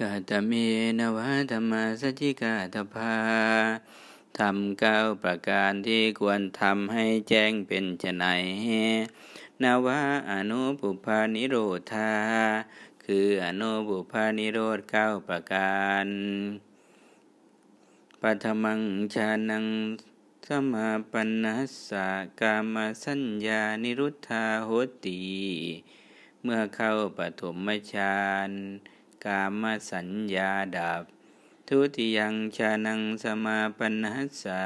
กาตเมนวะธรรมสจิกาตภาทำเก้าประการที่ควรทำให้แจ้งเป็นไฉนนาวะอนุปุพานิโรธา คืออนุปุพานิโรธเก้าประการปัทมังชานังสมาปันนัสสะกามสัญญานิรุธาโหติ เมื่อเข้าปฐมฌาน กามสัญญาดับ ทุติยังชานังสมาปนัสสะ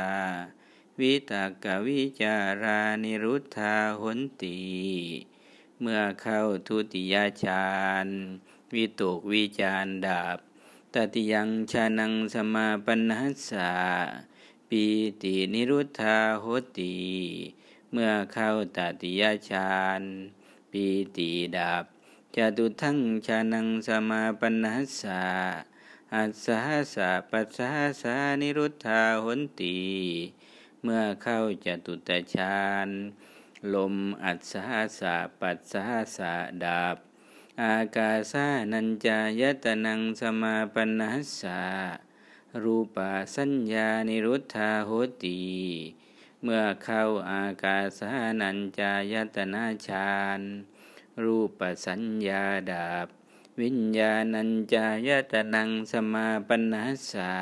วิตากวิจารานิรุทธาหนติ เมื่อเข้าทุติยฌานวิตกวิจารดับตติยังชานังสมาปนัสสะปีตินิรุทธาหติ เมื่อเข้าตติยฌานปีติดับ จตุทั้งชานังสมาปนัสสะอัสสาสะปัสสาสานิรุธาหนติเมื่อเข้าจตุตฌานลมอัสสาสะปัสสาสะดับ อากาสานัญจายตนังสมาปนัสสะรูปสัญญานิรุธาโหติเมื่อเข้าอากาสานัญจายตนาฌาน รูปสัญญาดาบ วิญญาณัญจายตนังสมาปนัสสา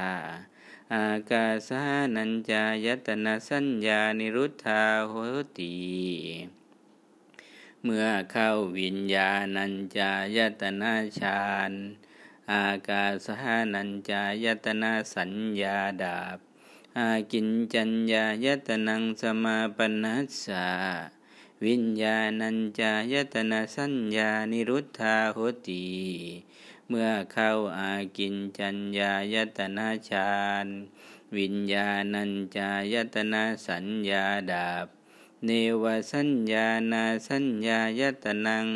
อากาสานัญจายตนะสัญญานิรุธาโหติเมื่อเข้าวิญญาณัญจายตนะฌานอากาสานัญจายตนะสัญญาดาบอากินจัญญายตนังสมาปนัสสา วิญญาณัญจายตนะสัญญานิรุธธาโหติเมื่อเข้าอากินจัญญายตนะฌานวิญญาณัญจายตนะสัญญาดาบเนวสัญญานาสัญญายตนัง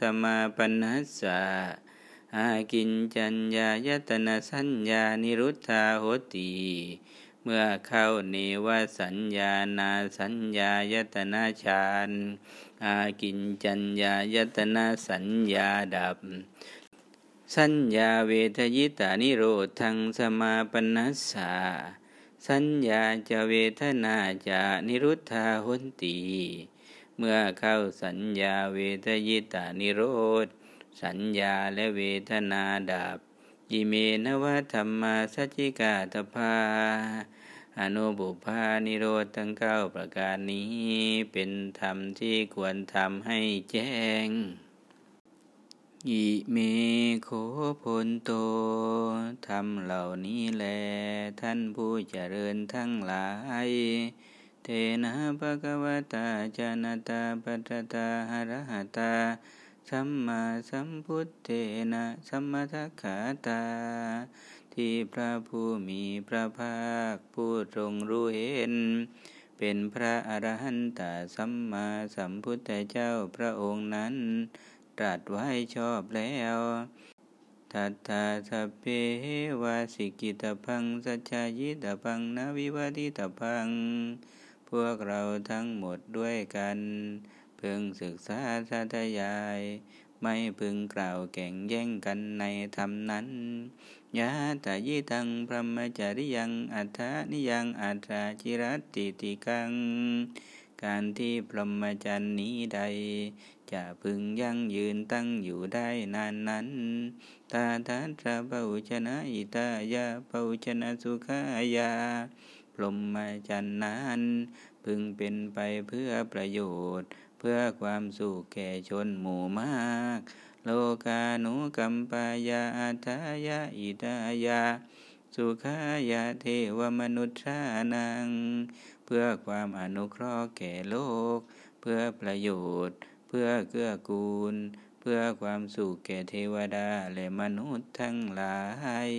สมาปนัสสะอากินจัญญายตนะสัญญานิรุธธาโหติ เมื่อเข้าเนวสัญญานาสัญญายตนาฌานอากินจัญญายตนาสัญญาดับ สัญญาเวทยิตานิโรธังสมาปนัสสาสัญญาจะเวทนาจะนิรุทธาหุนตี เมื่อเข้าสัญญาเวทยิตานิโรธ สัญญาและเวทนาดับ ยิเมนวธรรมาสัจิกาตภาอนุบุพานิโรธทั้งเก้าประการนี้ เป็นธรรมที่ควรทำให้แจ้งอิเมโคพลโตธรรมเหล่านี้แล ท่านผู้เจริญทั้งหลาย เทนะภะคะวตาจานตาปัตตาหรหตา สัมมาสัมพุทเทนะสัมมาทัคขาตา ที่พระผู้มีพระภาคผู้ทรงรู้เห็น เป็นพระอรหันตสัมมาสัมพุทธเจ้าพระองค์นั้น ตรัสไว้ชอบแล้วทัตตาสเพวาสิกิตพังสัจจายิตพังนาวิวัติตพัง พวกเราทั้งหมดด้วยกัน พึงศึกษาสาธยาย ไม่พึงกล่าวแข่งแย่งกันในธรรมนั้นยะตายิตังพรหมจริยังอัฏฐานิยังอัฏฐาจิรติติกัง การที่พรหมจรรย์นี้ใด จะพึงยั่งยืนตั้งอยู่ได้นานนั้น ตาทัตระเปาชนะอิตายาเปาชนะสุขายาพรหมจรรย์นั้น พึงเป็นไปเพื่อประโยชน์ เพื่อความสุขแก่ชนหมู่มาก โลกาหนุกัมปายาอัตายาอิตายา สุขายาเทวมนุษย์านัง เพื่อความอนุเคราะห์แก่โลก เพื่อประโยชน์ เพื่อเกื้อกูล เพื่อความสุขแก่เทวดาและมนุษย์ทั้งหลาย